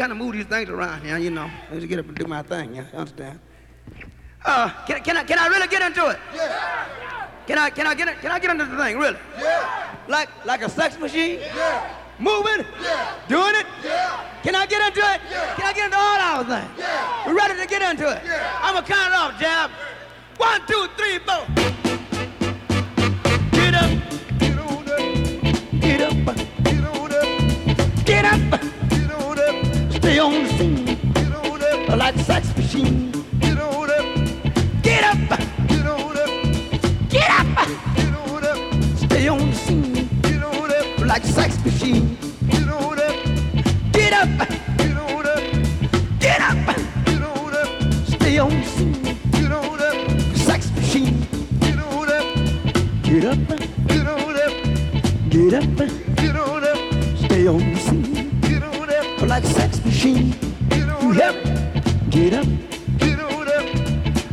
kind of move these things around here, you know. Let me get up and do my thing, you understand? Uh, can, can, I, can I really get into it? Yeah, Can I, can I get? Can I get into the thing, really? yeah, Like, like a sex machine? yeah, Moving? Yeah. Doing it? yeah. Can I get into it? Yeah. Can I get into all our things? Yeah. We're ready to get into it. Yeah. I'm gonna count it off, Jab. One, two, three, four. Get up, Get on up, get up, Stay on the scene get on up, like a sex machine. get on up, Get up, get on up, get up. get on up, Stay on the scene get on up, like a sex machine. get on up, Get up, get on up, get up. get on up, Stay on the scene, get on up, sex machine. get on up, Get up, get on up, get up. get on up, Stay on the scene up, like a sex machine. get on up, Get up, get on up,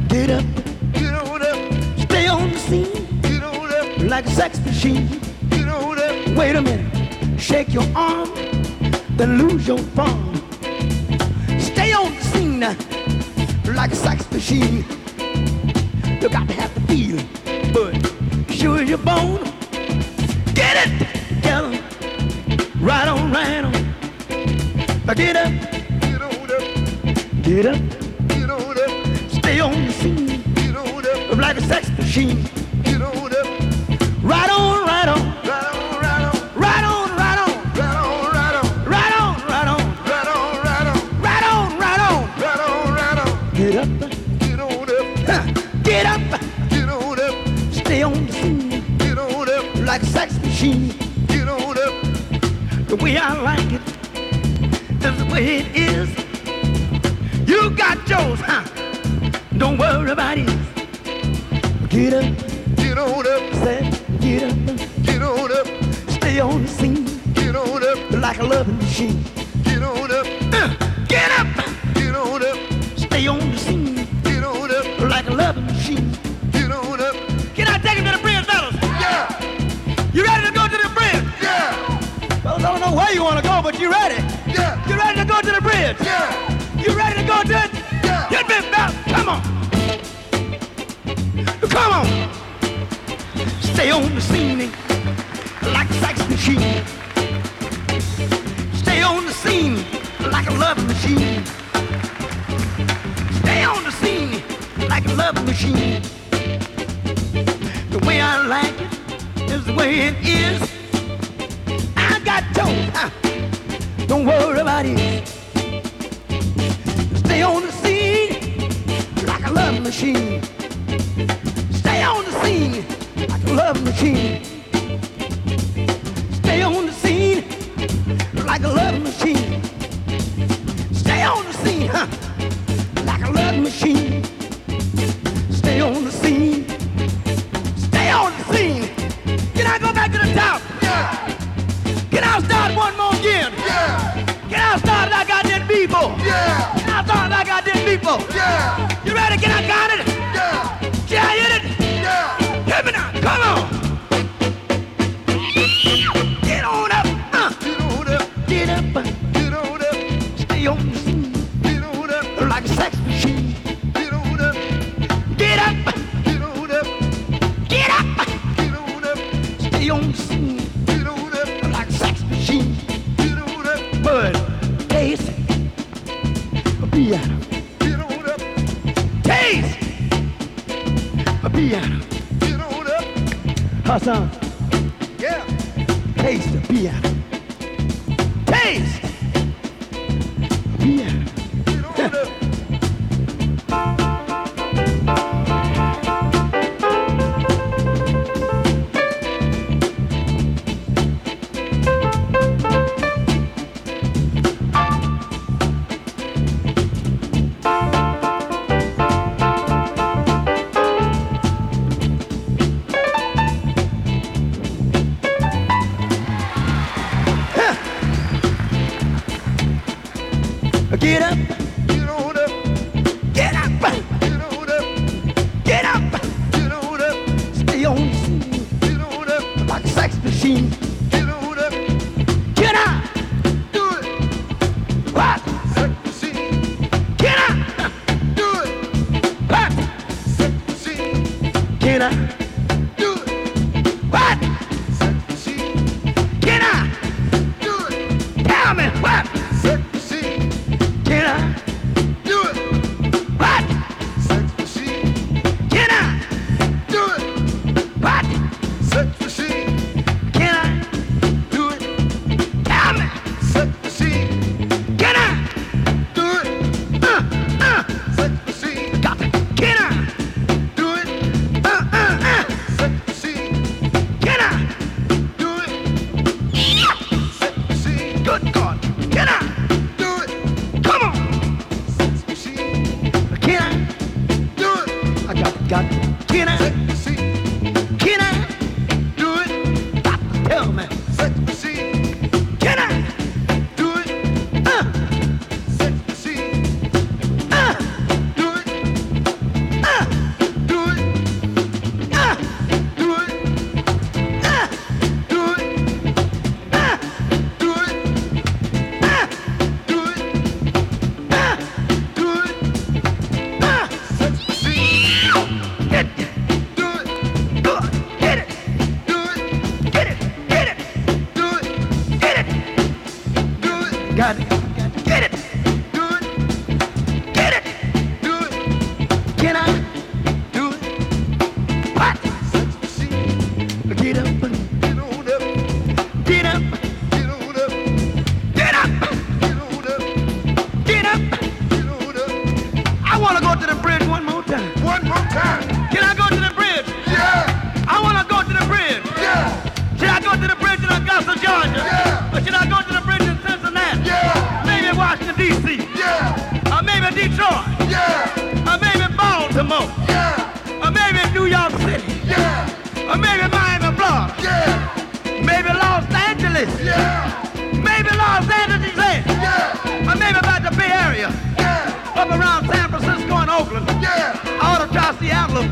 get up. get on up, Stay on the scene get on up, like a sex machine. get on up, Wait a minute. Shake your arm, then lose your form. Stay on the scene like a sex machine. You got to have the feeling, but sure as you're born. Get it together. Right on, right on. Get up. Get on up. Get up. Get on up. Stay on the scene. Get on up. Like a sex machine. Get on up. Right on, right on. Right on. Get up, get up, get up, get up, stay on the scene, get up, like a sex machine, get on up, the way I like it way. You got yours, huh? Don't worry about it. Get up, get on up, say, get up, get on up, stay on the scene get on up, like a loving machine. get on up, Uh, get up, get on up, stay on the scene get on up, like a loving machine. get on up, Can I take him to the bridge, fellas? yeah, You ready to go to the bridge? yeah, Fellas, I don't know where you want to go, but you ready? yeah, You ready to go to the bridge? yeah, You ready to go it? Yeah. Get me back. Come on. Come on. Stay on the scene like a sex machine. Stay on the scene like a love machine. Stay on the scene like a love machine. The way I like it is the way it is. I got told. Huh? Don't worry about it. Stay on the scene like a love machine. Stay on the scene like a love machine. Stay on the scene like a love machine. Stay on the scene, huh? Like a love machine. Stay on the scene. Stay on the scene. Can I go back to the top? yeah, Can I start one more again? yeah, Can I start like I did before? yeah, like I did before? yeah, You ready? Can I got it? yeah, Can I hit it? yeah, Hit me now. Come on. Get on up. Uh, get on up, get up. get on up, Stay on the scene get on up, like a sex machine. get on up, Get up. get on up, Get up. get on up, Stay on the scene piano. get on up, Hassan, yeah, taste the piano.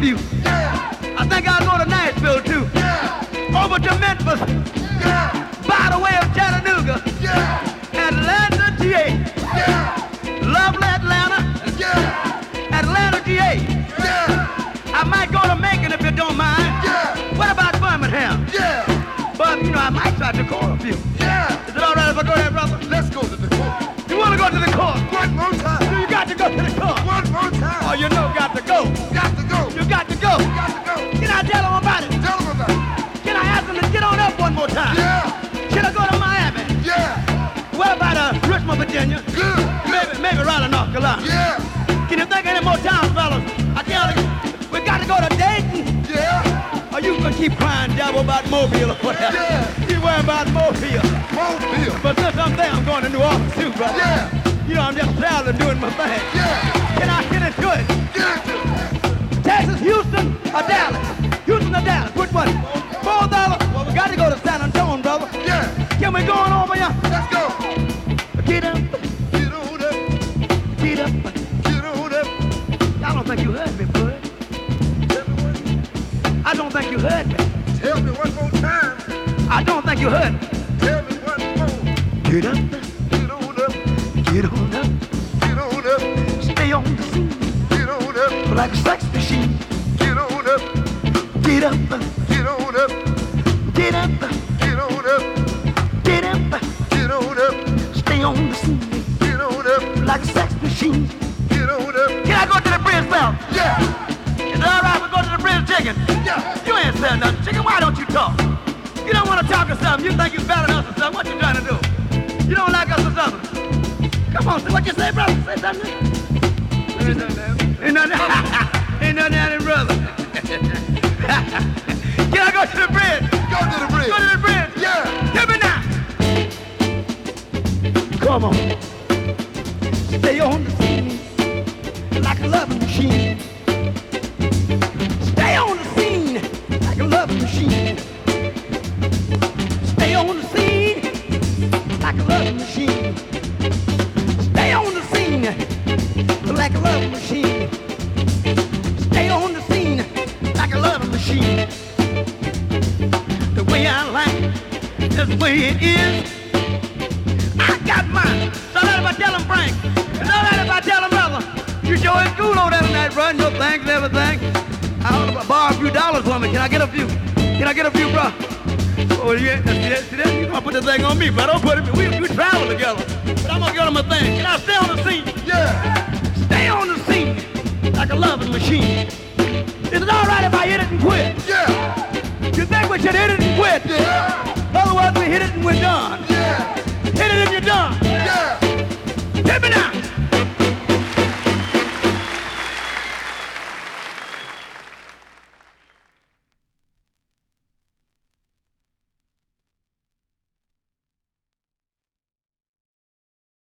Seattle. Yeah. I think I'll go to Nashville too. Yeah. Over to Memphis. Virginia? Good. Maybe, maybe Raleigh, North Carolina. Yeah. Can you think of any more towns, fellas? I tell you, we got to go to Dayton. Yeah. Or you can keep crying devil about Mobile or whatever. Yeah. You worry about Mobile. Mobile. But since I'm there, I'm going to New Orleans too, brother. Yeah. You know, I'm just traveling, doing my thing. Yeah. Can I get it? Into it. Texas, Houston, or Dallas? Houston or Dallas? Which one? Four dollars? Well, we got to go to San Antonio, brother. Yeah. Can we go on over here? Let's go. Get up, heard me. Tell me one more time. I don't think you heard me. Tell me one more. Get up, Get on up. get on up. Get on up. Stay on the scene Get on up. like a sex machine. Get on up. Get up, Get on up. get up, Get on up. get up. Get on up. Stay on the scene Get on up. like a sex machine. Get on up. Can I go to the bridge, pal? Yeah. Is it all right chicken? Yeah. You ain't said nothing, chicken. Why don't you talk? You don't want to talk or something. You think you're better than us or something. What you trying to do? You don't like us or something? Come on, say what you say, brother. Say something. Ain't nothing. Ain't nothing. Ain't nothing happening, brother. Can I go to the bridge? Go to the bridge. Go to the bridge. Yeah. Hit me now. Come on. Stay on the scene like a loving machine. You gonna put the thing on me, but don't put it. We we travel together. But I'm gonna get him a thing. Can I stay on the scene? Yeah. Stay on the scene like a loving machine. Is it all right if I hit it and quit? Yeah. You think we should hit it and quit? Yeah. Otherwise, we hit it and we're done.